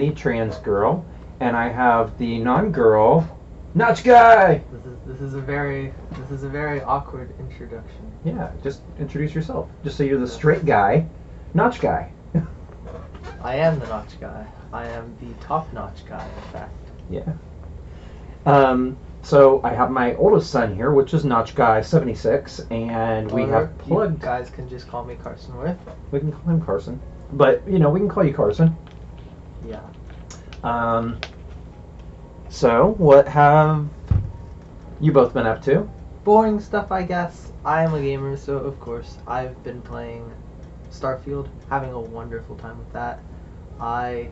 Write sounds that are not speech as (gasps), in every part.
am the trans girl, and I have the non-girl Notch guy. This is this is a very this is a very awkward introduction. Yeah, just introduce yourself. Just so you're the straight guy, Notch guy. I am the notch guy. I am the top notch guy, in fact. Yeah. Um. So I have my oldest son here, which is Notch guy seventy six, and we Or have you plugged. guys can just call me Carson Worth. We can call him Carson, but you know we can call you Carson. Yeah. Um. So what have you both been up to? Boring stuff, I guess. I am a gamer, so of course I've been playing Starfield, having a wonderful time with that. I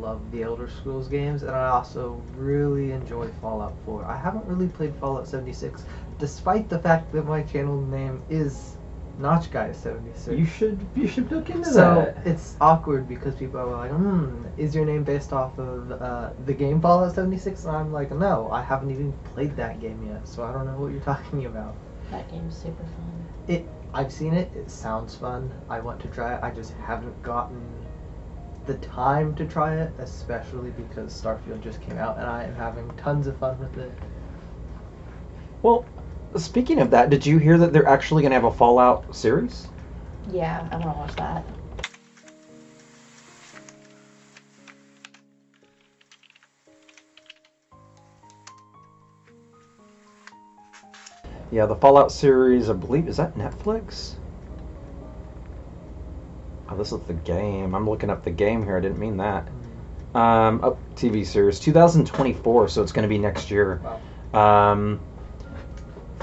love the Elder Scrolls games, and I also really enjoy Fallout 4. I haven't really played Fallout 76, despite the fact that my channel name is Notch Guy is 76. You should you should look into So that. So it's awkward because people are like, hmm, is your name based off of uh, the game Fallout 76? And I'm like, no, I haven't even played that game yet, so I don't know what you're talking about. That game's super fun. It I've seen it, it sounds fun. I want to try it, I just haven't gotten the time to try it, especially because Starfield just came out and I am having tons of fun with it. Well, speaking of that, did you hear that they're actually going to have a Fallout series? Yeah, I want to watch that. Yeah, the Fallout series, I believe, is that Netflix? Oh, this is the game. I'm looking up the game here. I didn't mean that. Um, oh, TV series, 2024, so it's going to be next year. Um,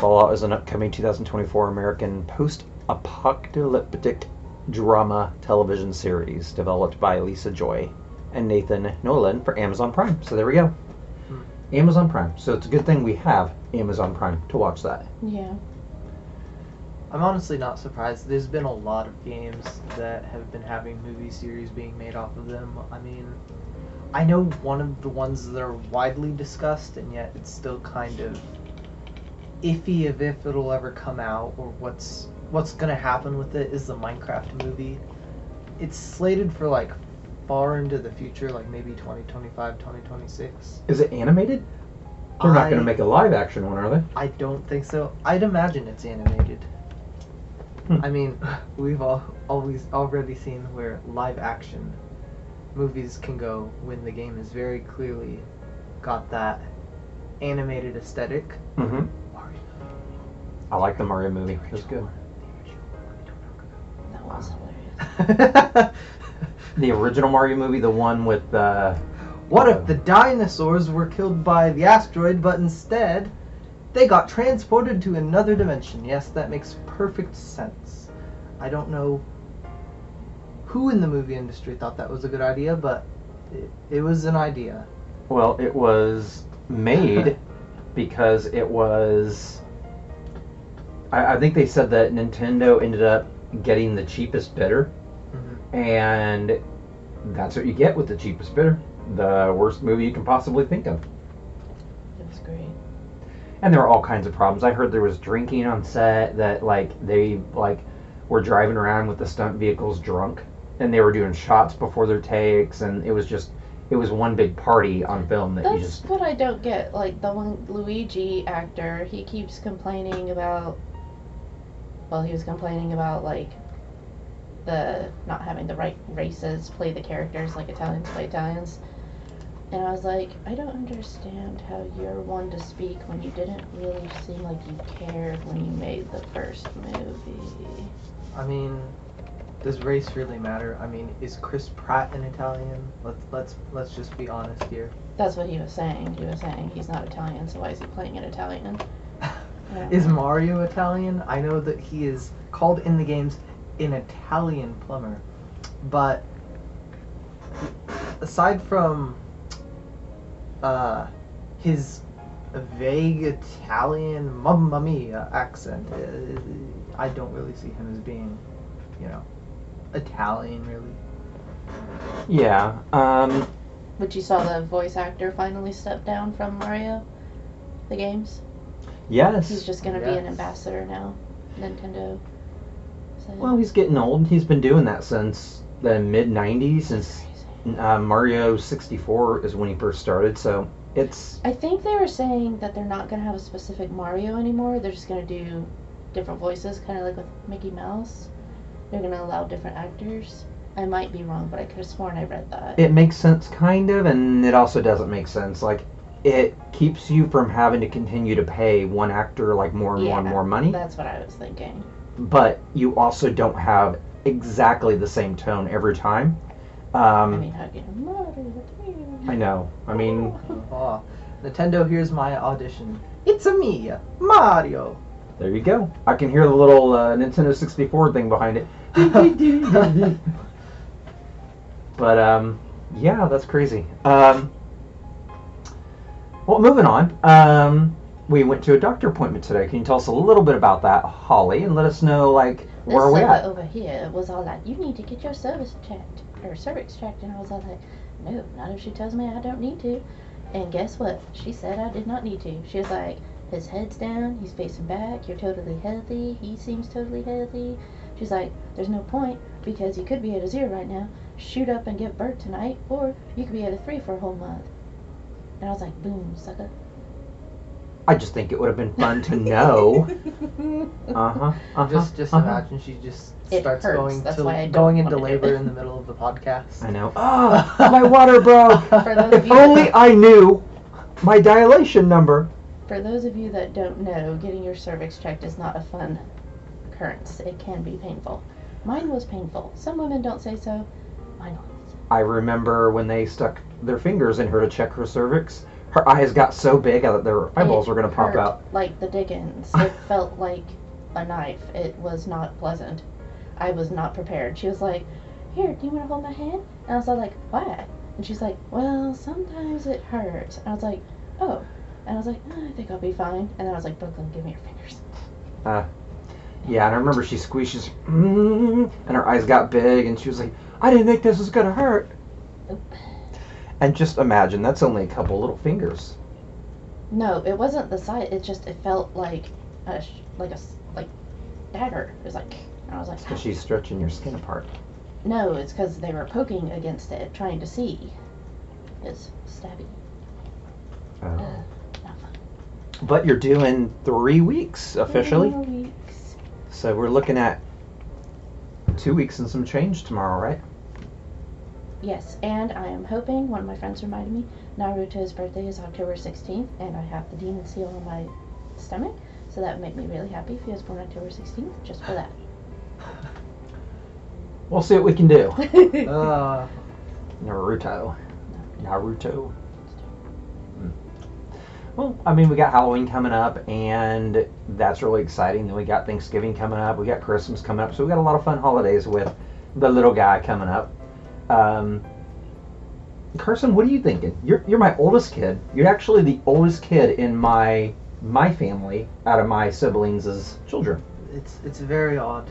Fallout is an upcoming 2024 American post-apocalyptic drama television series developed by Lisa Joy and Jonathan Nolan for Amazon Prime. So there we go. Hmm. Amazon Prime. So it's a good thing we have Amazon Prime to watch that. Yeah. I'm honestly not surprised. There's been a lot of games that have been having movie series being made off of them. I mean, I know one of the ones that are widely discussed, and yet it's still kind of iffy of if it'll ever come out or what's what's gonna happen with it. Is the Minecraft movie? It's slated for like far into the future, like maybe 2025, 2026. Is it animated? They're not gonna make a live action one, are they? I don't think so. I'd imagine it's animated. Hmm. I mean, we've all always already seen where live action movies can go when the game is very clearly got that animated aesthetic. Mm-hmm. I like the Mario movie. It was good. That was (laughs) hilarious. The original Mario movie, the one with uh, what if the dinosaurs were killed by the asteroid, but instead they got transported to another dimension? Yes, that makes perfect sense. I don't know who in the movie industry thought that was a good idea, but it, it was an idea. Well, it was made (laughs) because it was. I, I think they said that Nintendo ended up getting the cheapest bidder, Mhm. and that's what you get with the cheapest bidder. The worst movie you can possibly think of. Was great. And there were all kinds of problems. I heard there was drinking on set. That like they like were driving around with the stunt vehicles drunk, and they were doing shots before their takes, and it was just it was one big party on film that you That's just what I don't get. Like the one Luigi actor, he keeps complaining about. Well, he was complaining about like the not having the right races play the characters, like Italians play Italians. And I was like, I don't understand how you're one to speak when you didn't really seem like you cared when you made the first movie. I mean, does race really matter? I mean, is Chris Pratt an Italian? Let's let's let's just be honest here. That's what he was saying. He was saying he's not Italian, so why is he playing an Italian? (laughs) Yeah. Is Mario Italian? I know that he is called in the games an Italian plumber, but aside from uh, his vague Italian mamma mia accent, uh, I don't really see him as being, you know, Italian really. yeah. Um, But you saw the voice actor finally step down from Mario. the games. Yes. He's just gonna be an ambassador now, Nintendo. So, Well, he's getting old. He's been doing that since the mid '90s. Since uh, Mario 64 is when he first started. So it's I think they were saying that they're not gonna have a specific Mario anymore. They're just gonna do different voices, kind of like with Mickey Mouse. They're gonna allow different actors. I might be wrong, but I could have sworn I read that. it makes sense kind of, and it also doesn't make sense. Like it keeps you from having to continue to pay one actor like more and more and more money, That's what I was thinking. but you also don't have exactly the same tone every time. Um, I mean, how can I know. I mean, (laughs) Oh, Nintendo, here's my audition. It's a me, Mario. there you go. I can hear the little uh, Nintendo 64 thing behind it. (laughs) (laughs) but um, yeah, that's crazy. Um, well, moving on. Um, we went to a doctor appointment today. Can you tell us a little bit about that, Holly, and let us know like This where are we at? over here was all like, "You need to get your cervix checked or cervix checked," and I was all like, "No, not if she tells me I don't need to." And guess what? She said I did not need to. She was like, "His head's down. He's facing back. You're totally healthy. He seems totally healthy." She's like, "There's no point because you could be at a zero right now, shoot up and give birth tonight, or you could be at a three for a whole month." And I was like, "Boom, sucker." I just think it would have been fun to know. (laughs) Uh huh. Uh-huh, Just, just uh-huh. imagine she just It starts hurts, going that's to why I don't going into wanna do labor in the middle of the podcast. I know. Oh, (laughs) my water broke. (laughs) For those of If you only that, I knew my dilation number. for those of you that don't know, getting your cervix checked is not a fun occurrence. It can be painful. Mine was painful. Some women don't say so. Mine was. I remember when they stuck their fingers in her to check her cervix. Her eyes got so big that their eyeballs It were going to pop out. Like the Dickens. (laughs) It felt like a knife. It was not pleasant. I was not prepared. She was like, Here, do you want to hold my hand? And I was like, Why? And she's like, Well, sometimes it hurts. And I was like, Oh. And I was like, "Oh, I think I'll be fine. And then I was like, Brooklyn, give me your fingers. Uh, (laughs) yeah, and I remember she squeezes, mm, and her eyes got big, and she was like, I didn't think this was going to hurt. And just imagine, that's only a couple little fingers. No, it wasn't the size. It just it felt like a sh- like a s- like dagger. It was like and I was like, Because she's stretching your skin apart. no, it's because they were poking against it, trying to see. It's stabby. Uh, Uh, not fun. but you're doing three weeks officially. Four weeks. So we're looking at two weeks and some change tomorrow, right? Yes, and I am hoping. One of my friends reminded me. Naruto's birthday is October 16th, and I have the demon seal on my stomach, so that would make me really happy if he was born October 16th, just for that. (laughs) We'll see what we can do. (laughs) Uh, Naruto. Naruto. Hmm. Well, I mean, we got Halloween coming up, and that's really exciting. Then we got Thanksgiving coming up. We got Christmas coming up. So we got a lot of fun holidays with the little guy coming up. Um, Carson, what are you thinking? You're you're my oldest kid. You're actually the oldest kid in my my family out of my siblings as children. it's it's very odd.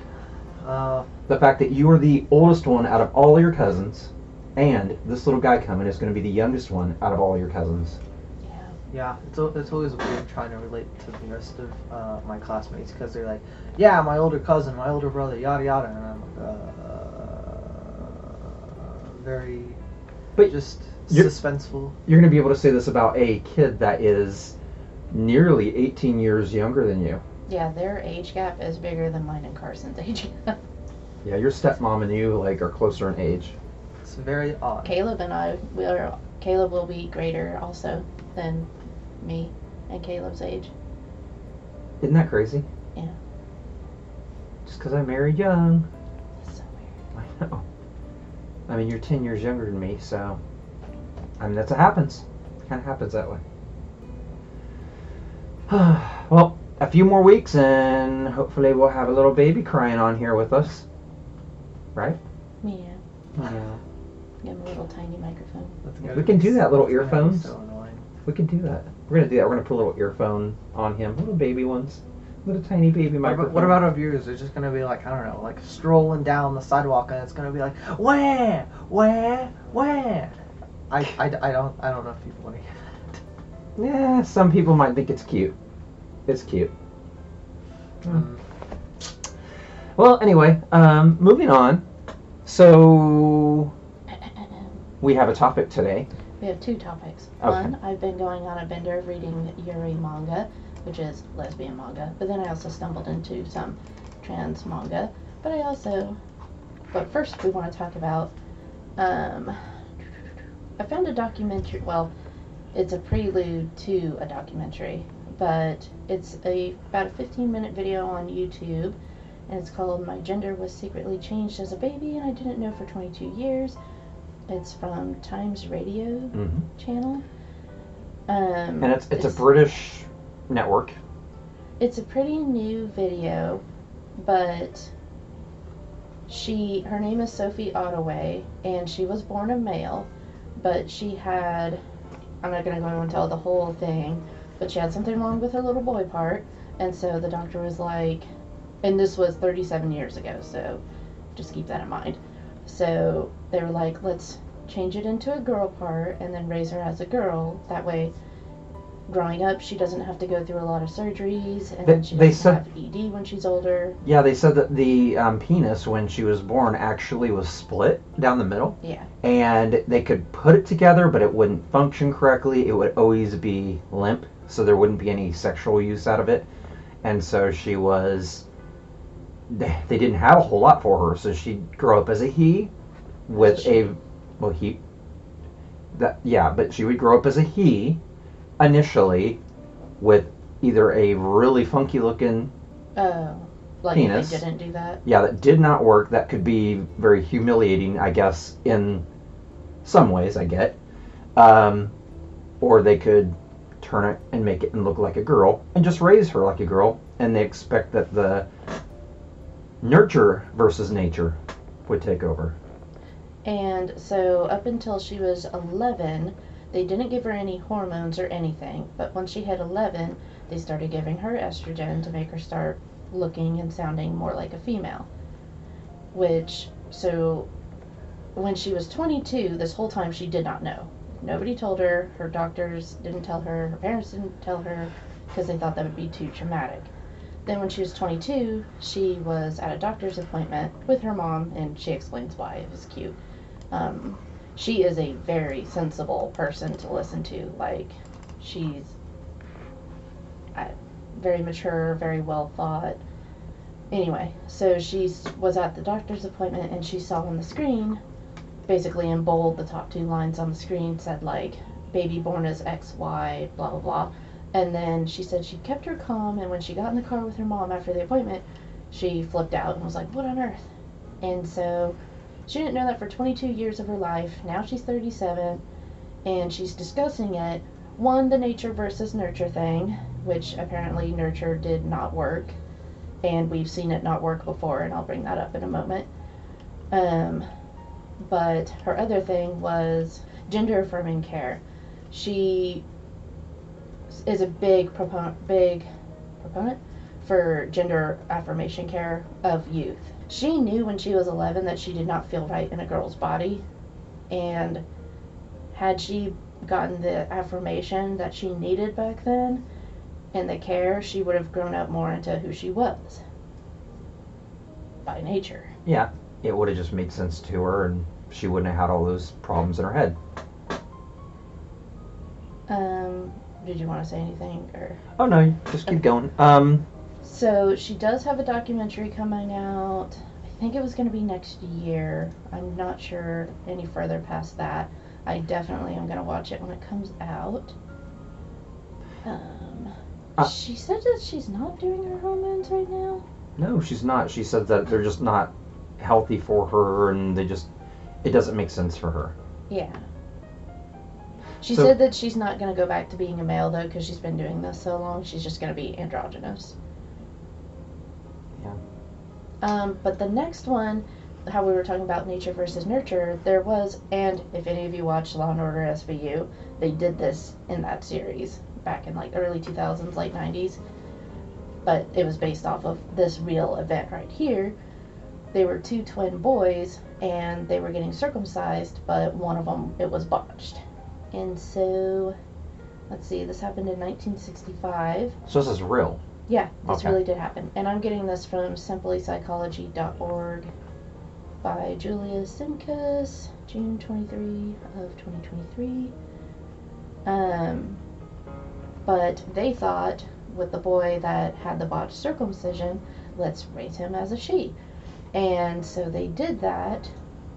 Uh, The fact that you are the oldest one out of all your cousins, and this little guy coming is going to be the youngest one out of all your cousins. yeah. yeah, it's it's always weird trying to relate to the rest of uh, my classmates because they're like, yeah, my older cousin, my older brother, yada yada, and I'm like, uh, very, But just you're- suspenseful. You're going to be able to say this about a kid that is nearly 18 years younger than you. Yeah, their age gap is bigger than mine and Carson's age gap. (laughs) Yeah, your stepmom and you like are closer in age. It's very odd. Caleb and I, we are, Caleb will be greater also than me and Caleb's age. Isn't that crazy? Yeah. Just because I married young. That's so weird. I know. I mean, you're 10 years younger than me, so. I mean, that's what happens. Kind of happens that way. (sighs) well, a few more weeks, and hopefully we'll have a little baby crying on here with us. Right? Yeah. Yeah. Give him a little tiny microphone. That's We gonna can do that, so- little that's earphones. So annoying. We can do that. We're gonna do that. We're gonna put a little earphone on him, little baby ones, little tiny baby What microphone. about, what about our viewers? They're just gonna be like, I don't know, like strolling down the sidewalk, and it's gonna be like, where, where, where? I, I, I don't I don't know if people want to hear that. Yeah, some people might think it's cute. It's cute. Mm. Well, anyway, um, moving on. So we have a topic today. We have two topics. Okay. One, I've been going on a bender reading Yuri manga, which is lesbian manga, but then I also stumbled into some trans manga. But I also, but first we want to talk about. Um, I found a documentary. Well, it's a prelude to a documentary, but it's a about a 15 minute video on YouTube, and it's called "My Gender Was Secretly Changed as a Baby and I Didn't Know for 22 Years." It's from Times Radio hmm channel. Um, And it's it's a British network. it's a pretty new video, but she her name is Sophie Ottaway, and she was born a male, but she had I'm not gonna go on and tell the whole thing, but she had something wrong with her little boy part, and so the doctor was like, and this was 37 years ago, so just keep that in mind. So they were like, let's change it into a girl part and then raise her as a girl. That way, growing up, she doesn't have to go through a lot of surgeries, and They- then she they doesn't said- have ED when she's older. Yeah, they said that the um, penis when she was born actually was split down the middle, Yeah, and they could put it together, but it wouldn't function correctly. It would always be limp, so there wouldn't be any sexual use out of it. And so she was. They they didn't have a whole lot for her, so she'd grow up as a he, with She- a well he. That yeah, but she would grow up as a he, initially, with either a really funky looking oh, like Penis. they didn't do that. yeah, that did not work. That could be very humiliating, I guess, in some ways, I get. Um, or they could turn it and make it and look like a girl and just raise her like a girl, and they expect that the nurture versus nature would take over. And so, up until she was 11, they didn't give her any hormones or anything. But once she hit 11, they started giving her estrogen to make her start looking and sounding more like a female. Which, so, when she was 22, this whole time she did not know. Nobody told her, her doctors didn't tell her, her parents didn't tell her, because they thought that would be too traumatic. Then, when she was 22, she was at a doctor's appointment with her mom, and she explains why. It was cute. Um, she is a very sensible person to listen to. Like, she's uh, very mature, very well thought. Anyway, so she was at the doctor's appointment and she saw on the screen, basically in bold, the top two lines on the screen said, like, baby born as XY, blah, blah, blah. And then she said she kept her calm, and when she got in the car with her mom after the appointment, she flipped out and was like, What on earth? And so she didn't know that for 22 years of her life. Now she's 37, and she's discussing it. One, the nature versus nurture thing, which apparently nurture did not work, and we've seen it not work before, and I'll bring that up in a moment. Um, but her other thing was gender affirming care. She is a big proponent, big proponent for gender affirmation care of youth. She knew when she was 11 that she did not feel right in a girl's body, and had she gotten the affirmation that she needed back then and the care, she would have grown up more into who she was by nature. Yeah, it would have just made sense to her, and she wouldn't have had all those problems in her head. Um, did you want to say anything or? Oh no, just keep going. Um, So she does have a documentary coming out. I think it was going to be next year. I'm not sure any further past that. I definitely am going to watch it when it comes out. Um, Uh. she said that she's not doing her hormones right now. no, she's not. She said that they're just not healthy for her, and they just it doesn't make sense for her. Yeah. She So- said that she's not going to go back to being a male though because she's been doing this so long. She's just going to be androgynous. Yeah. Um, but the next one, how we were talking about nature versus nurture, there was, and if any of you watched Law and Order SVU, they did this in that series back in like early 2000s, late 90s. But it was based off of this real event right here. They were two twin boys, and they were getting circumcised, but one of them it was botched, and so let's see, this happened in 1965. So this is real. Yeah, this Okay. really did happen. And I'm getting this from simplypsychology.org by Julia Simkus, June 23 of 2023. Um, but they thought with the boy that had the botched circumcision, let's raise him as a she. And so they did that.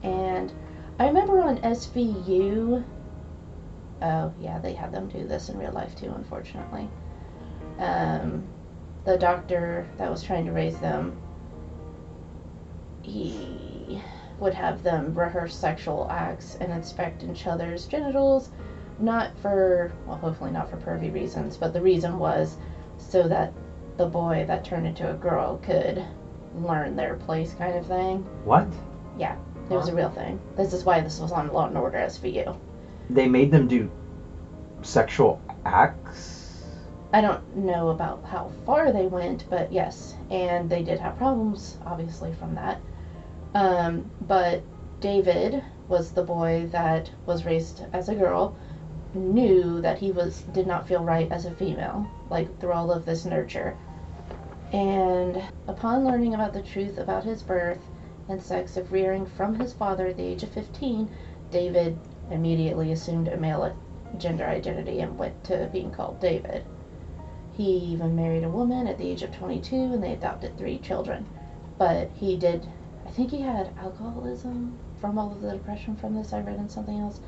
And I remember on SVU, oh yeah, they had them do this in real life too, unfortunately. Um, the doctor that was trying to raise them, he would have them rehearse sexual acts and inspect each other's genitals, not for, well, hopefully not for pervy reasons, but the reason was so that the boy that turned into a girl could learn their place, kind of thing. What? Yeah, it was a real thing. This is why this was on Law and Order SVU. They made them do sexual acts? I don't know about how far they went, but yes, and they did have problems, obviously, from that. Um, but David was the boy that was raised as a girl, knew that he was did not feel right as a female, like through all of this nurture. And upon learning about the truth about his birth and sex of rearing from his father at the age of 15, David immediately assumed a male gender identity and went to being called David. He even married a woman at the age of 22 and they adopted three children. But he did, I think he had alcoholism from all of the depression from this. I read in something else,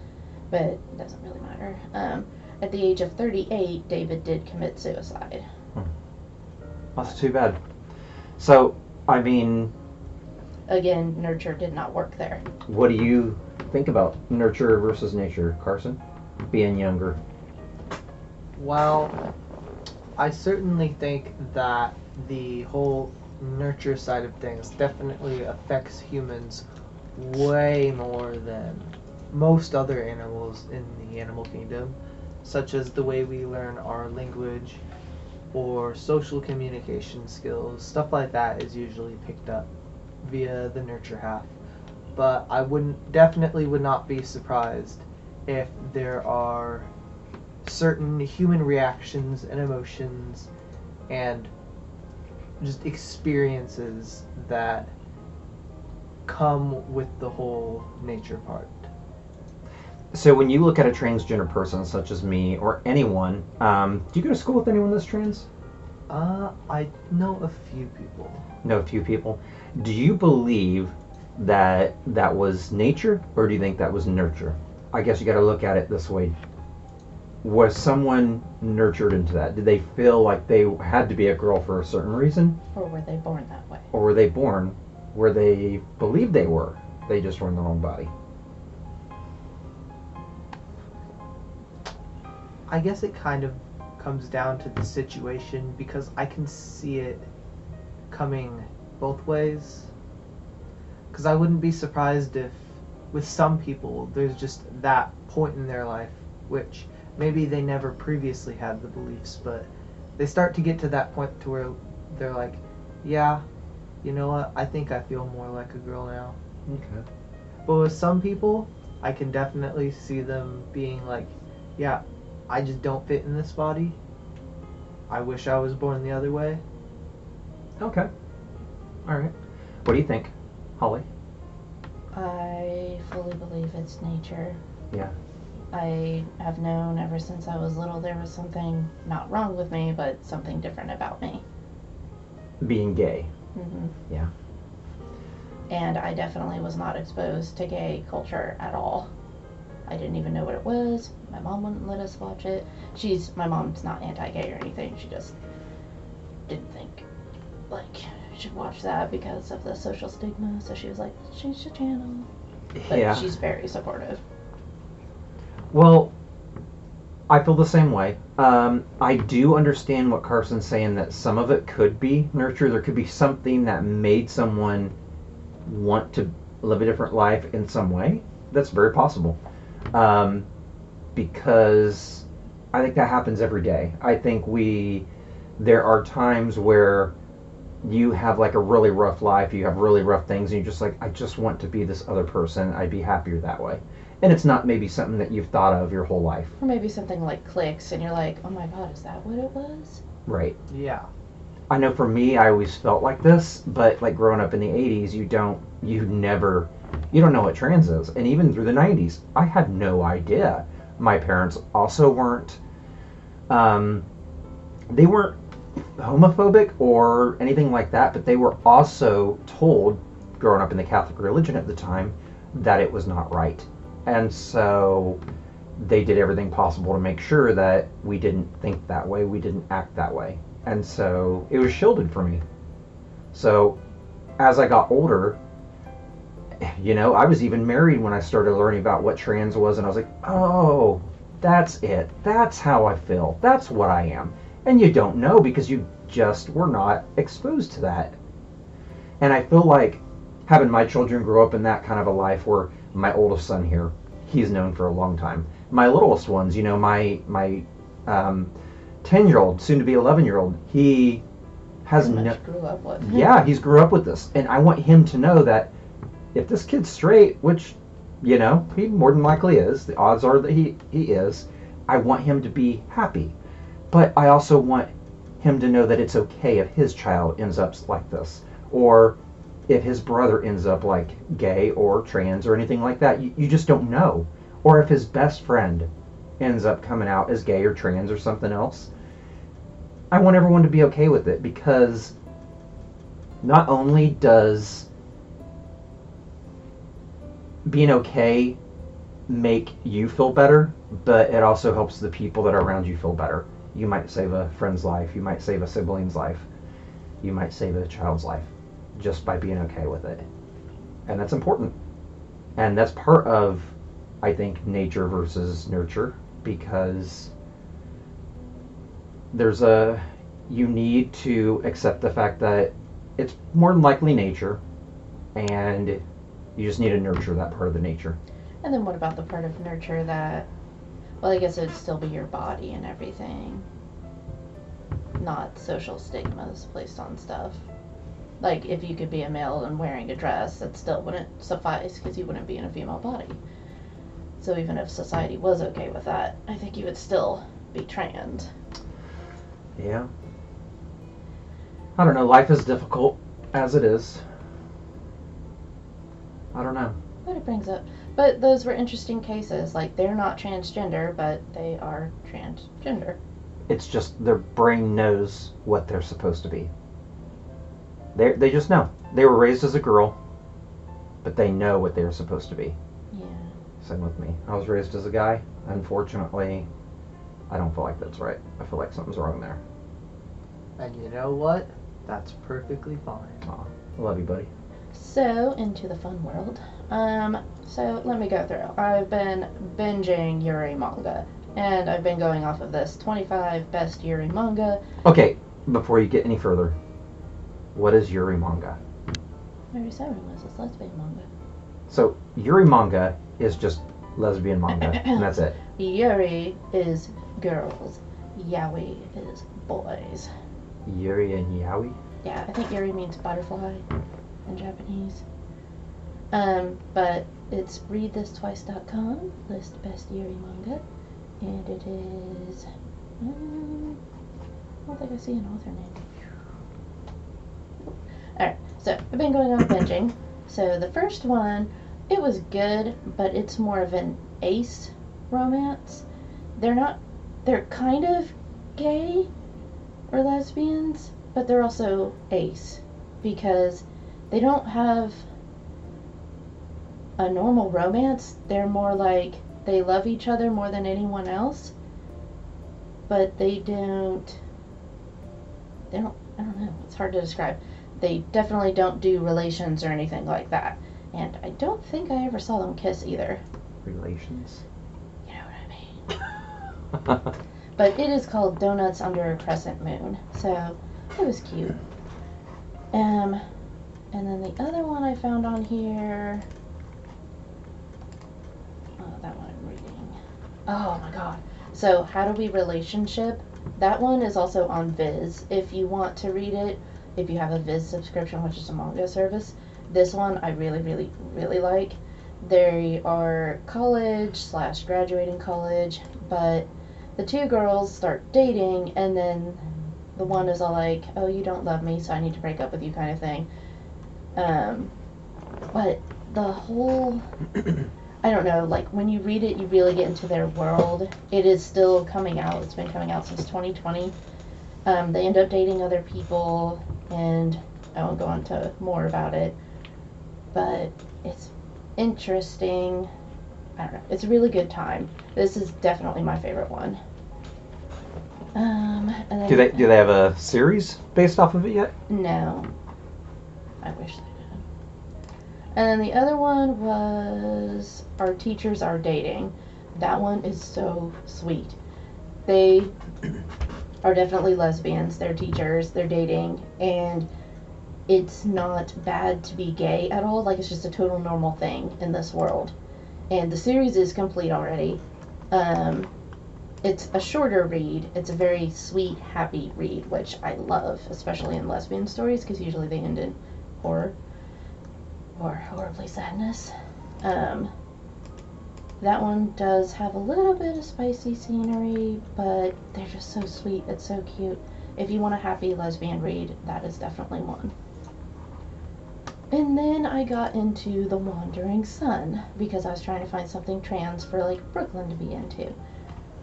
but it doesn't really matter. Um, at the age of 38, David did commit suicide. That's too bad. So, I mean, Again, nurture did not work there. what do you think about nurture versus nature, Carson? Being younger. Well, I certainly think that the whole nurture side of things definitely affects humans way more than most other animals in the animal kingdom, such as the way we learn our language or social communication skills. Stuff like that is usually picked up via the nurture half. But I wouldn't definitely would not be surprised if there are certain human reactions and emotions and just experiences that come with the whole nature part. So, when you look at a transgender person such as me or anyone, um, do you go to school with anyone that's trans? Uh, I know a few people. No, a few people. Do you believe that that was nature, or do you think that was nurture? I guess you got to look at it this way. Was someone nurtured into that? Did they feel like they had to be a girl for a certain reason, Or were they born that way? or were they born where they believed they were? They just were in the wrong body. I guess it kind of comes down to the situation because I can see it coming both ways. Because I wouldn't be surprised if, with some people, there's just that point in their life which maybe they never previously had the beliefs, but they start to get to that point to where they're like, yeah, you know what, I think I feel more like a girl now. Okay. But with some people, I can definitely see them being like, yeah, I just don't fit in this body. I wish I was born the other way. Okay. All right. What do you think, Holly? I fully believe it's nature. Yeah. I have known ever since I was little there was something not wrong with me, but something different about me. Being gay. hmm Yeah. And I definitely was not exposed to gay culture at all. I didn't even know what it was. My mom wouldn't let us watch it. She's my mom's not anti-gay or anything. She just didn't think like should watch that because of the social stigma. So she was like, change the channel. But yeah. she's very supportive. Well, I feel the same way. Um, I do understand what Carson's saying that some of it could be nurture. There could be something that made someone want to live a different life in some way. That's very possible. Um, because I think that happens every day. I think we, there are times where you have like a really rough life, you have really rough things, and you're just like, I just want to be this other person. I'd be happier that way and it's not maybe something that you've thought of your whole life. Or maybe something like clicks and you're like, oh my god, is that what it was? Right. Yeah. I know for me, I always felt like this, but like growing up in the 80s, you don't, you never, you don't know what trans is. And even through the 90s, I had no idea. My parents also weren't, um, they weren't homophobic or anything like that, but they were also told, growing up in the Catholic religion at the time, that it was not right. And so they did everything possible to make sure that we didn't think that way, we didn't act that way. And so it was shielded for me. So as I got older, you know, I was even married when I started learning about what trans was, and I was like, oh, that's it. That's how I feel. That's what I am. And you don't know because you just were not exposed to that. And I feel like having my children grow up in that kind of a life where my oldest son here, he's known for a long time. My littlest ones, you know, my my um, ten year old, soon to be eleven year old, he has no grew up with. yeah, he's grew up with this, and I want him to know that if this kid's straight, which you know he more than likely is, the odds are that he he is. I want him to be happy, but I also want him to know that it's okay if his child ends up like this, or if his brother ends up like gay or trans or anything like that. You, you just don't know, or if his best friend ends up coming out as gay or trans or something else. I want everyone to be okay with it because not only does being okay make you feel better, but it also helps the people that are around you feel better. You might save a friend's life, you might save a sibling's life, you might save a child's life just by being okay with it. And that's important. And that's part of, I think, nature versus nurture because there's a you need to accept the fact that it's more than likely nature and you just need to nurture that part of the nature And then what about the part of nurture that, well, I guess it'd still be your body and everything, not social stigmas placed on stuff. Like if you could be a male and wearing a dress, that still wouldn't suffice because you wouldn't be in a female body. So even if society was okay with that, I think you would still be trans. yeah i don't know life is difficult as it is i don't know But it brings up, but those were interesting cases. Like they're not transgender, but they are transgender. it's just their brain knows what they're supposed to be they, they just know they were raised as a girl but they know what they're supposed to be Yeah. Same with me. I was raised as a guy. Unfortunately, I don't feel like that's right. I feel like something's wrong there. And you know what? That's perfectly fine. Aw, love you, buddy. So into the fun world. Um, so let me go through. I've been binging Yuri manga, and I've been going off of this 25 best Yuri manga. Okay, before you get any further, what is Yuri manga? Mary Seven was this lesbian manga. So Yuri manga is just lesbian manga, (coughs) and that's it. Yuri is girls. Yaoi is boys. Yuri and Yaoi. Yeah, I think Yuri means butterfly in Japanese. Um, but it's readthistwice.com, list best Yuri manga, and it is. Um, I don't think I see an author name. Alright, so I've been going on binging. So the first one, it was good, but it's more of an ace romance. They're not. They're kind of gay or lesbians, but they're also ace because they don't have a normal romance. They're more like they love each other more than anyone else, but they don't. They don't. I don't know. It's hard to describe. They definitely don't do relations or anything like that. And I don't think I ever saw them kiss either. Relations. You know what I mean? (laughs) But it is called Donuts Under a Crescent Moon. So it was cute. Um, and then the other one I found on here. Oh, that one I'm reading. Oh my god. So, How Do We Relationship. That one is also on Viz. If you want to read it, if you have a Viz subscription, which is a manga service, this one I really, really, really like. they are college slash graduating college, but the two girls start dating, and then the one is all like, "Oh, you don't love me, so I need to break up with you," kind of thing. Um, but the whole (coughs) I don't know, like when you read it, you really get into their world. It is still coming out. It's been coming out since 2020. Um, they end up dating other people, and I won't go into more about it. But it's interesting. I don't know. It's a really good time. This is definitely my favorite one. Um, and then, Do they do they have a series based off of it yet? No. I wish they did. And then the other one was Our Teachers Are Dating. That one is so sweet. They are definitely lesbians. They're teachers, they're dating, and it's not bad to be gay at all. Like, it's just a total normal thing in this world. And the series is complete already. Um, it's a shorter read. It's a very sweet, happy read, which I love, especially in lesbian stories, because usually they end in horror or horribly sadness. Um, that one does have a little bit of spicy scenery, but they're just so sweet. It's so cute. If you want a happy lesbian read, that is definitely one. And then I got into The Wandering Son because I was trying to find something trans for like Brooklyn to be into.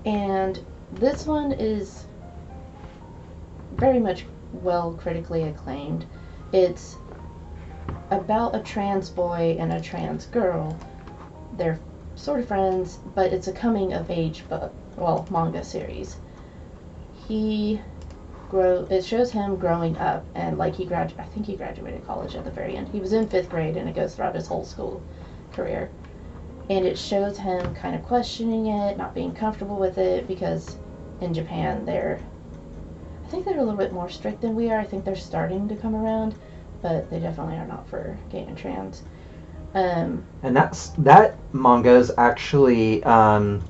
And this one is very much well critically acclaimed. It's about a trans boy and a trans girl. They're sort of friends, but it's a coming of age book, well, manga series. He grow it shows him growing up and like he grad I think he graduated college at the very end. He was in 5th grade and it goes throughout his whole school career. And it shows him kind of questioning it, not being comfortable with it because in Japan they're I think they're a little bit more strict than we are. I think they're starting to come around, but they definitely are not for gay and trans. Um, And that's that manga is actually um,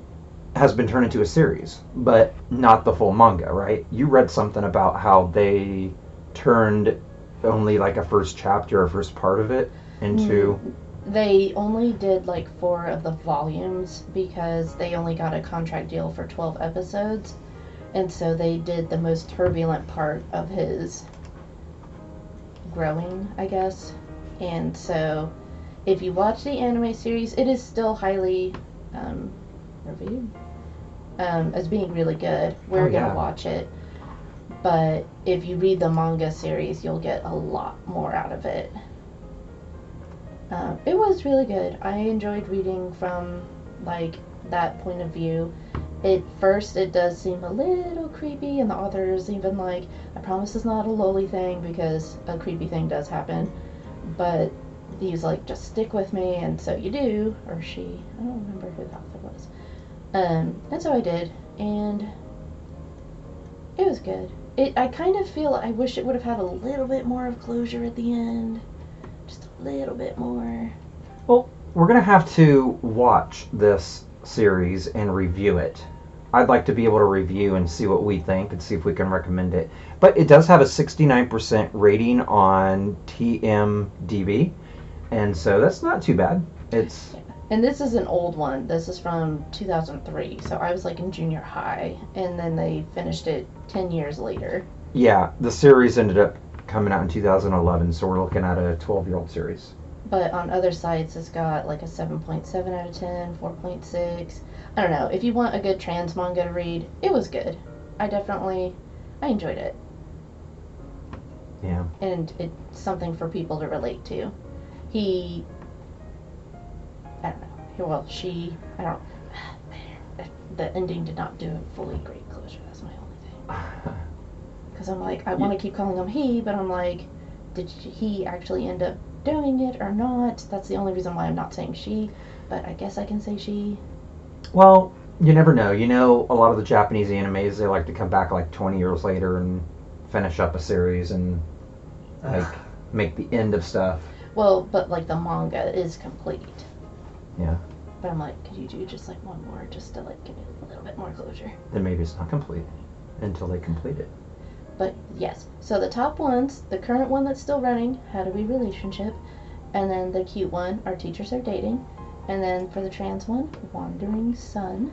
has been turned into a series, but not the full manga, right? You read something about how they turned only like a first chapter or first part of it into. They only did like four of the volumes because they only got a contract deal for 12 episodes. And so they did the most turbulent part of his growing, I guess. And so if you watch the anime series, it is still highly um, reviewed um, as being really good. We're Oh, yeah. going to watch it. But if you read the manga series, you'll get a lot more out of it. Um, it was really good. I enjoyed reading from like that point of view. At first, it does seem a little creepy, and the author is even like, "I promise it's not a lowly thing because a creepy thing does happen." But he's like, "Just stick with me," and so you do, or she. I don't remember who the author was. Um, and so I did, and it was good. It. I kind of feel I wish it would have had a little bit more of closure at the end, just a little bit more. Well, we're gonna have to watch this series and review it. I'd like to be able to review and see what we think and see if we can recommend it. But it does have a 69% rating on TMDB, and so that's not too bad. It's And this is an old one. This is from 2003. So I was like in junior high, and then they finished it 10 years later. yeah, the series ended up coming out in 2011, so we're looking at a 12-year-old series. But on other sites, it's got like a 7.7 out of 10, 4.6. I don't know. If you want a good trans manga to read, it was good. I definitely, I enjoyed it. Yeah. And it's something for people to relate to. He, I don't know. Well, she, I don't. (sighs) The ending did not do a fully great closure. That's my only thing. (sighs) Because I'm like, I want to keep calling him he, but I'm like, did he actually end up doing it or not? That's the only reason why I'm not saying she, but I guess I can say she. Well, you never know. You know, a lot of the Japanese animes they like to come back like 20 years later and finish up a series and like make the end of stuff. Well, but like the manga is complete. Yeah. But I'm like, could you do just like one more just to like give it a little bit more closure? Then maybe it's not complete until they complete it. But yes, so the top ones, the current one that's still running, How to Be Relationship, and then the cute one, Our Teachers Are Dating, And then for the trans one, Wandering Son.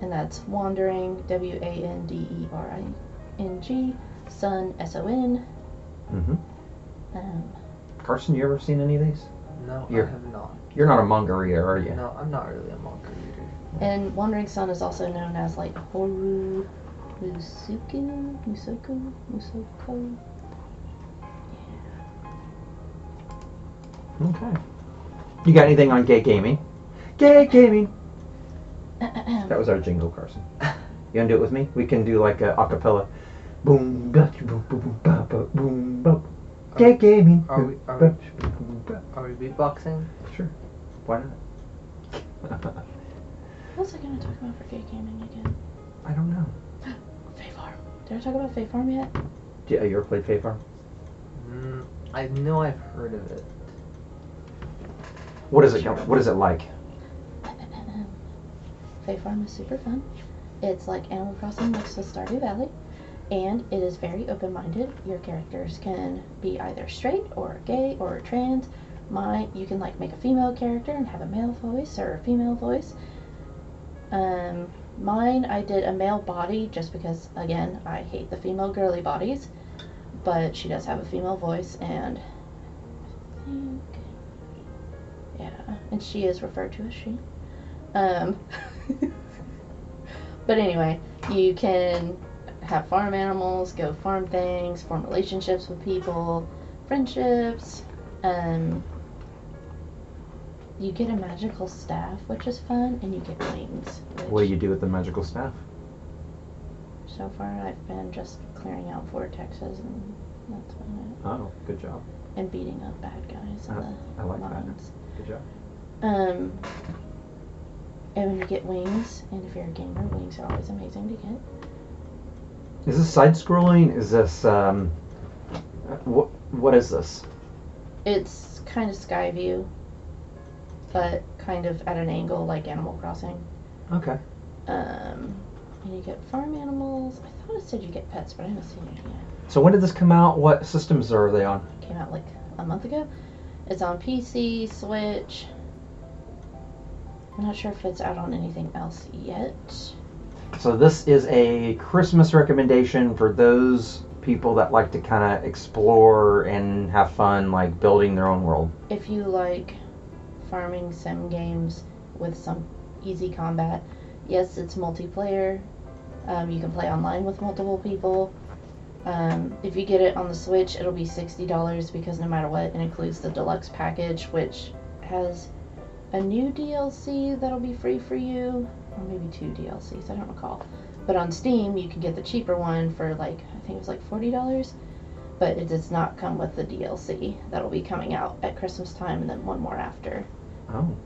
And that's Wandering, W A N D E R I N G, Son, S O N. Mm-hmm. Um, Carson, you ever seen any of these? No, You're- I have not. You're not a manga reader, are you? No, I'm not really a manga reader. and Wandering Son is also known as like Horu Musuku, Musoku, Musoko. Okay. You got anything on gay gaming? Gay gaming. (clears throat) That was our jingle, Carson. You wanna do it with me? We can do like a acapella. Boom, ba, boom, boom, boom, ba, ba, boom, ba. Gay gaming. Are we- are Ba, boom, boom, ba. Are we beatboxing? Sure. Why not? what was I gonna talk about for gay gaming again? I don't know. (gasps) Fae Farm. Did I talk about Fae Farm yet? Yeah, you ever played Fae Farm? Mm, I know I've heard of it. What is it? What is it like? (clears throat) Fae Farm is super fun. It's like Animal Crossing next to Stardew Valley, and it is very open-minded. Your characters can be either straight or gay or trans. My, you can like make a female character and have a male voice or a female voice. Um, mine, I did a male body just because, again, I hate the female girly bodies, but she does have a female voice, and yeah, and she is referred to as she. Um, (laughs) but anyway, you can have farm animals, go farm things, form relationships with people, friendships. Um, you get a magical staff, which is fun, and you get wings. What do you do with the magical staff? So far, I've been just clearing out vortexes, and that's been it. Oh, good job. And beating up bad guys in Uh, the I like that. Good job. Um, and when you get wings, and if you're a gamer, wings are always amazing to get. Is this side scrolling? Is this um what what is this? It's kind of sky view, but kind of at an angle like Animal Crossing. Okay. Um, and you get farm animals. I thought it said you get pets, but I haven't seen it yet. So when did this come out? What systems are they on? Came out like a month ago. It's on PC, Switch. I'm not sure if it's out on anything else yet. So this is a Christmas recommendation for those people that like to kind of explore and have fun like building their own world. if you like farming sim games with some easy combat, yes, it's multiplayer. Um, you can play online with multiple people. Um, if you get it on the Switch, it'll be sixty dollars because no matter what, it includes the deluxe package, which has a new DLC that'll be free for you, or maybe two DLCs. I don't recall. But on Steam, you can get the cheaper one for like I think it was like forty dollars but it does not come with the DLC that'll be coming out at Christmas time and then one more after. Oh.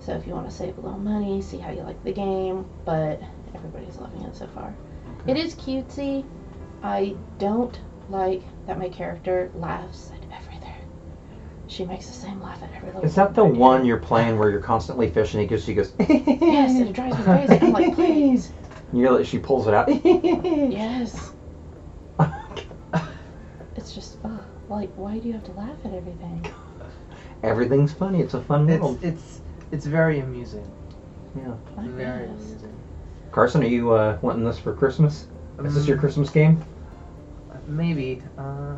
So if you want to save a little money, see how you like the game, but everybody's loving it so far. It is cutesy. I don't like that my character laughs. She makes the same laugh at every little Is that the thing one you're playing where you're constantly fishing because she goes (laughs) Yes, and it drives me crazy. I'm like, please. (laughs) You know, she pulls it out. (laughs) Yes. It's just, ugh, like, why do you have to laugh at everything? Everything's funny. It's a fun It's world. it's it's very amusing. Yeah. I Very guess. amusing. Carson, are you uh, wanting this for Christmas? Is this your Mm, Christmas game? Maybe. Uh,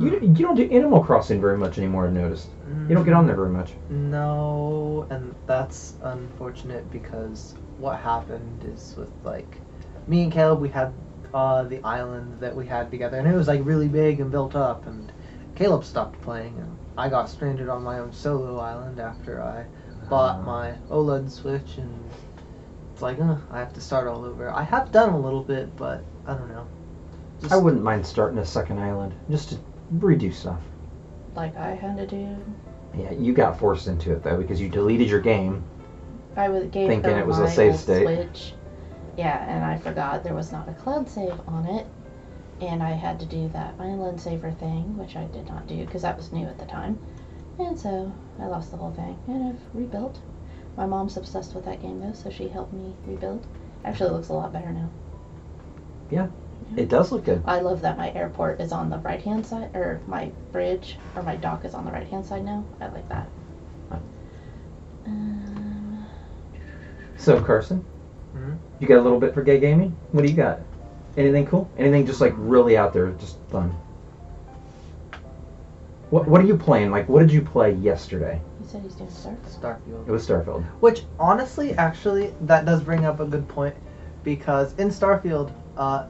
You, you don't do Animal Crossing very much anymore, I've noticed. You don't get on there very much. No, and that's unfortunate because what happened is with like me and Caleb, we had uh, the island that we had together, and it was like really big and built up. And Caleb stopped playing, and I got stranded on my own solo island after I bought Ah. my OLED Switch, and it's like, uh, I have to start all over. I have done a little bit, but I don't know. Just, I wouldn't mind starting a second island just to redo stuff. Like I had to do. Yeah, you got forced into it though because you deleted your game. I was gave Thinking it was a save state. Switch. Yeah, and I forgot there was not a cloud save on it, and I had to do that island saver thing, which I did not do because that was new at the time, and so I lost the whole thing. And I've rebuilt. My mom's obsessed with that game though, so she helped me rebuild. Actually, it looks a lot better now. It does look good. I love that my airport is on the right hand side, or my bridge or my dock is on the right hand side now. I like that. Um, so Carson, mm-hmm. you got a little bit for gay gaming. What do you got? Anything cool? Anything just like really out there, just fun? What What are you playing? Like, what did you play yesterday? You said he's doing Starfield. Starfield. It was Starfield. Which honestly, actually, that does bring up a good point, because in Starfield, uh,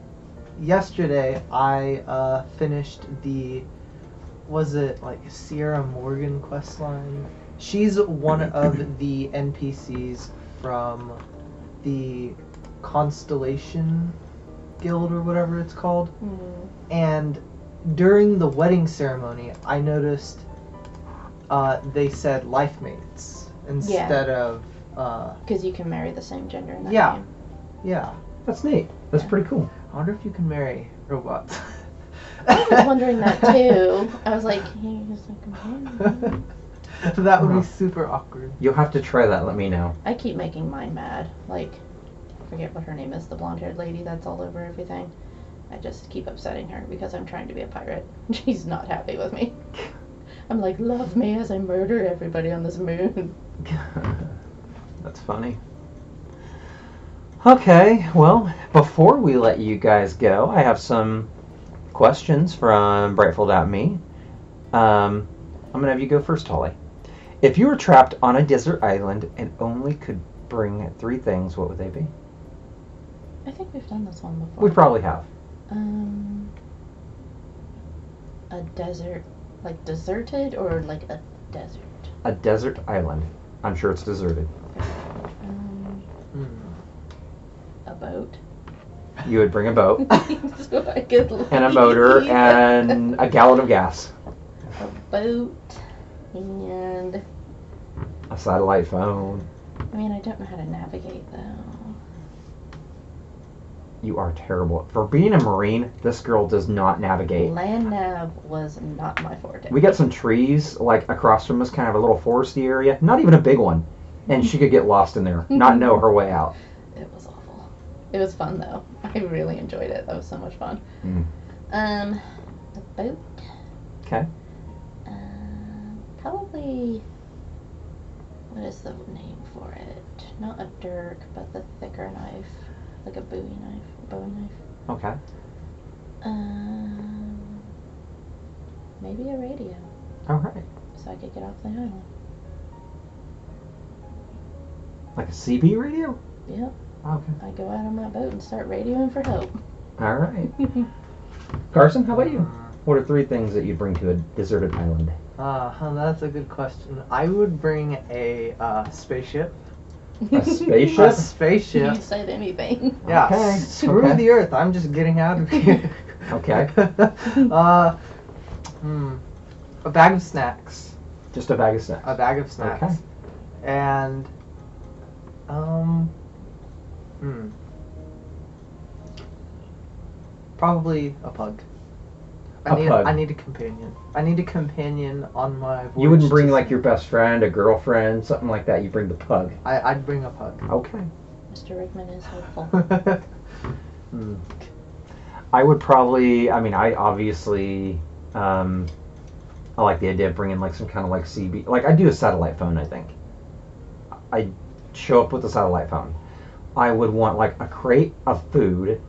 yesterday I uh, finished the was it like Sarah Morgan questline? She's one of the NPCs from the Constellation Guild or whatever it's called. Mm. And during the wedding ceremony, I noticed uh, they said life mates instead of uh, Because you can marry the same gender in that Yeah. game. yeah. That's neat. That's Yeah. pretty cool. I wonder if you can marry robots. I was wondering that too. I was like, he's like, "Hmm." (laughs) that would be super awkward. You'll have to try that. Let me know. I keep making mine mad. Like, I forget what her name is, the blonde haired lady that's all over everything. I just keep upsetting her because I'm trying to be a pirate. (laughs) She's not happy with me. I'm like, love me as I murder everybody on this moon. (laughs) That's funny. Okay, well, before we let you guys go, I have some questions from Brightful.me. Um, I'm going to have you go first, Holly. If you were trapped on a desert island and only could bring three things, what would they be? I think we've done this one before. We probably have. Um, a desert, like deserted or like a desert. A desert island. I'm sure it's deserted. Um, Hmm. a boat. You would bring a boat (laughs) so I could and a motor leave. and a gallon of gas, a boat and a satellite phone. I mean I don't know how to navigate though. You are terrible. For being a Marine, this girl does not navigate. Land nav was not my forte. We got some trees like across from us, kind of a little foresty area. Not even a big one, and she could get lost in there, not know her way out. (laughs) It was. It was fun though. I really enjoyed it. That was so much fun. Mm. Um, a boat. Okay. Um, probably. What is the name for it? Not a dirk, but the thicker knife, like a Bowie knife, Bowie knife. Okay. Um, maybe a radio, All right. so I could get off the island. Like a CB radio. Yep, Okay. I go out on my boat and start radioing for help. All right. (laughs) Carson, how about you? What are three things that you'd bring to a deserted island? Uh, that's a good question. I would bring a uh, spaceship. A (laughs) A spaceship? spaceship. you said anything. Yeah. Okay, Screw okay. the Earth. I'm just getting out of here. (laughs) Okay. uh, hmm. A bag of snacks. Just a bag of snacks. A bag of snacks. Okay. And um hmm. Probably a pug. I A need pug. I need a companion. I need a companion on my voyage. You wouldn't bring to- like your best friend, a girlfriend, something like that. You bring the pug. I, I'd bring a pug. Okay. Mr. Rickman is hopeful. (laughs) Hmm. I would probably. I mean, I obviously. Um, I like the idea of bringing like some kind of like CB. Like I do a satellite phone. I think. I show up with a satellite phone. I would want like a crate of food,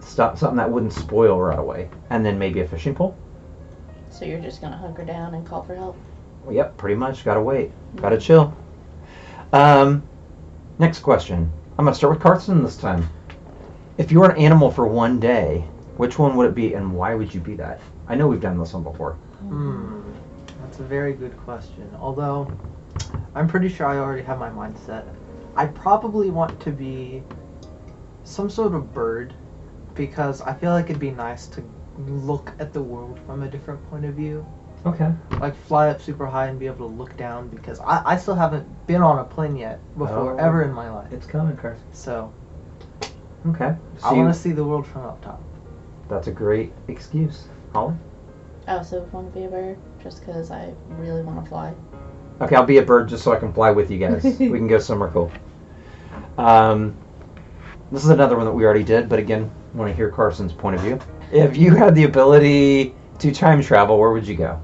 stuff, something that wouldn't spoil right away, and then maybe a fishing pole. so you're just gonna hunker down and call for help? Yep, pretty much. Gotta wait. Gotta chill. Um, next question. I'm gonna start with Carson this time. If you were an animal for one day, which one would it be, and why would you be that? I know we've done this one before. Hmm. That's a very good question. Although I'm pretty sure I already have my mindset. I'd probably want to be some sort of bird because I feel like it'd be nice to look at the world from a different point of view. Okay. Like fly up super high and be able to look down because I, I still haven't been on a plane yet before Oh. ever in my life. It's coming, Carson. So Okay. So I want to see the world from up top. that's a great excuse. Holly? Oh, I also want to be a bird just because I really want to fly. Okay, I'll be a bird just so I can fly with you guys. (laughs) we can go somewhere cool. Um, this is another one that we already did, but again, want to hear Carson's point of view. If you had the ability to time travel, where would you go?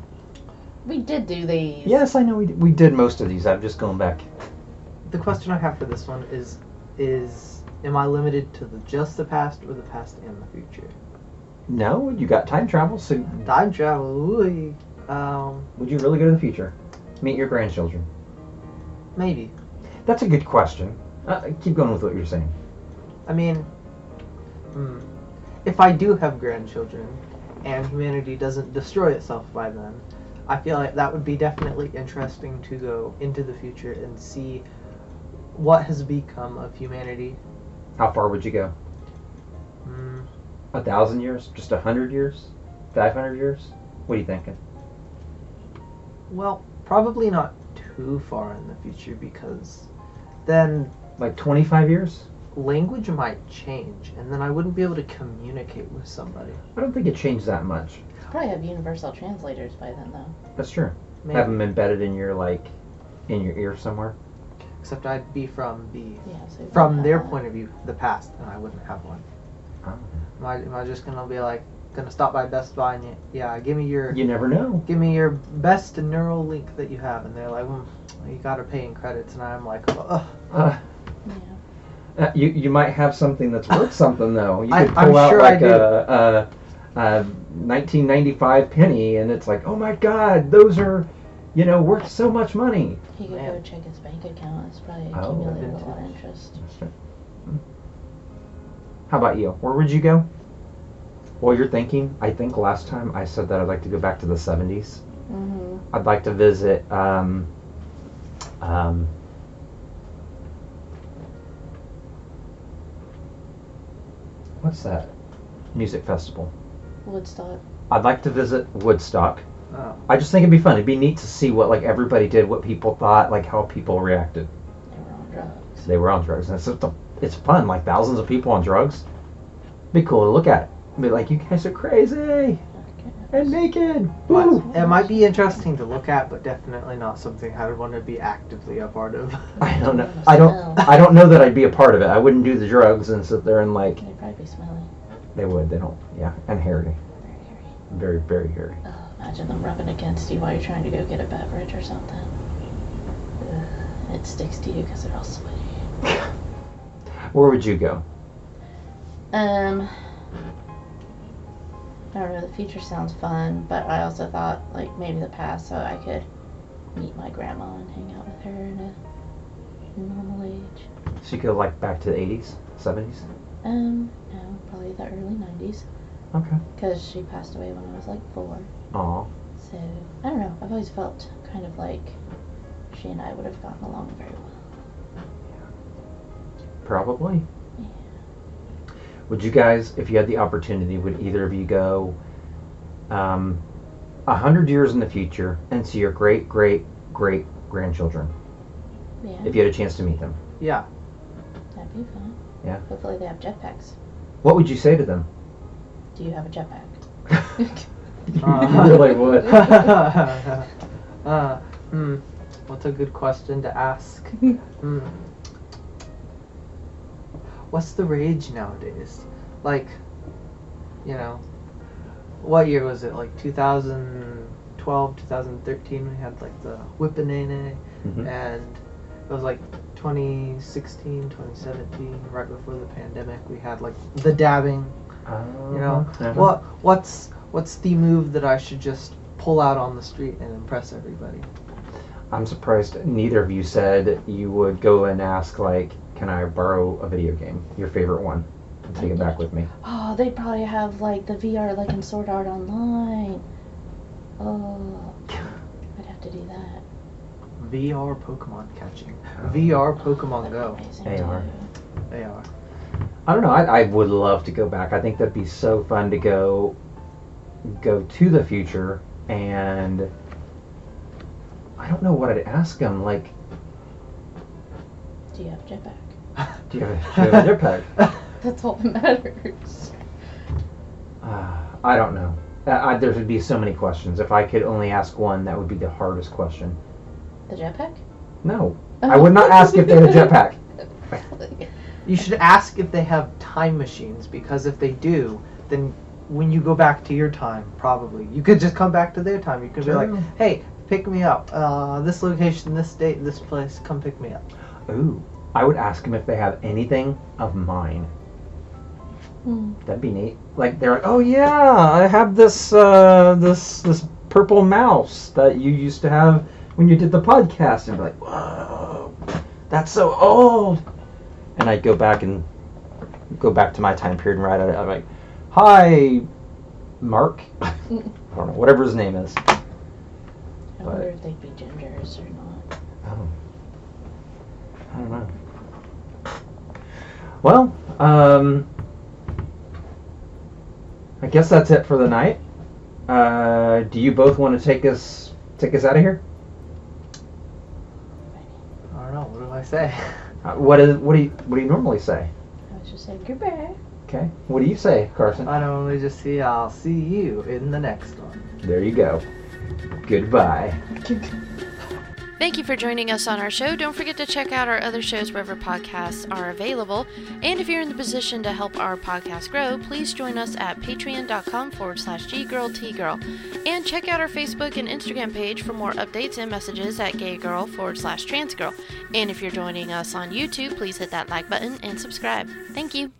We did do these. Yes, I know we did, we did most of these. I'm just going back. The question I have for this one is is am I limited to the just the past or the past and the future? No, you got time travel, so Time travel. Ooh, um, would you really go to the future? Meet your grandchildren? maybe. That's a good question. Uh, keep going with what you're saying. I mean, hmm, if I do have grandchildren and humanity doesn't destroy itself by then, I feel like that would be definitely interesting to go into the future and see what has become of humanity. How far would you go? Hmm, A thousand years? Just a hundred years? Five hundred years? What are you thinking? well, probably not too far in the future because then Like twenty-five years? language might change and then I wouldn't be able to communicate with somebody. I don't think it changed that much. Probably have universal translators by then, though. That's true. Maybe. Have them embedded in your like, in your ear somewhere. Except I'd be from the Yeah. So from their point of view, the past, and I wouldn't have one. Oh. Am I, am I just gonna be like gonna stop by Best Buy and y- yeah, give me your You never know. give me your best neural link that you have, and they're like, mm, you gotta pay in credits, and I'm like, ugh. Uh, Yeah. uh, you you might have something that's worth (laughs) something though. You I- could I'm pull out sure I like do. a, a, a 1995 penny, and it's like, oh my god, those are, you know, worth so much money. He could Man. go check his bank account. It's probably Oh. accumulated a lot of interest. How about you? Where would you go? Well, you're thinking. I think last time I said that I'd like to go back to the 70s. Mm-hmm. I'd like to visit. Um, um, what's that music festival? Woodstock. I'd like to visit Woodstock. Oh. I just think it'd be fun. It'd be neat to see what like everybody did, what people thought, like how people reacted. They were on drugs. They were on drugs, and it's just a, it's fun. Like thousands of people on drugs. Be cool to look at. Be like, you guys are crazy and naked. But it might be interesting to look at, but definitely not something I would want to be actively a part of. (laughs) I don't know. I don't. I don't know that I'd be a part of it. I wouldn't do the drugs and sit there and like They'd probably be smelly. they would. They don't. Yeah, and hairy. Very hairy. Very, very hairy. Oh, imagine them rubbing against you while you're trying to go get a beverage or something. Ugh, it sticks to you because they're all sweaty. (laughs) Where would you go? Um, I don't know. The future sounds fun, but I also thought like maybe the past, so I could meet my grandma and hang out with her in a normal age. So you go like back to the 80s, 70s. Um, no, probably the early '90s, Okay. because she passed away when I was like four. Aw. So I don't know. I've always felt kind of like she and I would have gotten along very well. Probably. Yeah. Would you guys, if you had the opportunity, would either of you go um, a hundred years in the future and see your great, great, great grandchildren Yeah, if you had a chance to meet them? yeah. that'd be fun. Yeah. Hopefully they have jetpacks. What would you say to them? Do you have a jetpack? you (laughs) Uh, (laughs) really would. (laughs) uh, hmm. What's a good question to ask? Hmm. What's the rage nowadays? Like, you know, what year was it? Like 2012, 2013, we had like the Whip Nae Nae, Mhm. and it was like 2016, 2017, right before the pandemic, we had like the dabbing. You know, Uh-huh. what what's what's the move that I should just pull out on the street and impress everybody? I'm surprised neither of you said you would go and ask like, "Can I borrow a video game? Your favorite one? And take it back with me." Oh, they'd probably have like the VR like in Sword Art Online. Oh, I'd have to do that. VR Pokemon catching. Oh. VR Pokemon Go. Amazing AR. too. They are. I don't know. I, I would love to go back. I think that'd be so fun to go go to the future and I don't know what I'd ask them. Like, Do you have a jetpack? Do you have a, do you have a jetpack? (laughs) That's all that matters. Uh, I don't know. Uh, I, there would be so many questions. If I could only ask one, that would be the hardest question. The jetpack? No, I would not ask if they had a jetpack. You should ask if they have time machines because if they do, then when you go back to your time, probably you could just come back to their time. You could be like, "Hey, pick me up. Uh, this location, this date, this place. Come pick me up." Ooh, I would ask them if they have anything of mine. Hmm. That'd be neat. Like they're like, oh yeah, I have this uh, this this purple mouse that you used to have when you did the podcast, and be like, whoa, that's so old. And I'd go back and go back to my time period and write it. I'm like, hi, Mark. (laughs) I don't know, whatever his name is. I But- wonder if they'd be gingers or not. Oh. I don't know. Well, um, I guess that's it for the night. Uh, do you both want to take us take us out of here? I don't know. What do I say? (laughs) Uh, what is what do you what do you normally say? I was just saying goodbye. Okay. What do you say, Carson? I normally just see. I'll see you in the next one. There you go. Goodbye. (laughs) Thank you for joining us on our show. Don't forget to check out our other shows wherever podcasts are available. And if you're in the position to help our podcast grow, please join us at patreon.com forward slash ggirltgirl. And check out our Facebook and Instagram page for more updates and messages at gaygirl forward slash transgirl. And if you're joining us on YouTube, please hit that like button and subscribe. Thank you.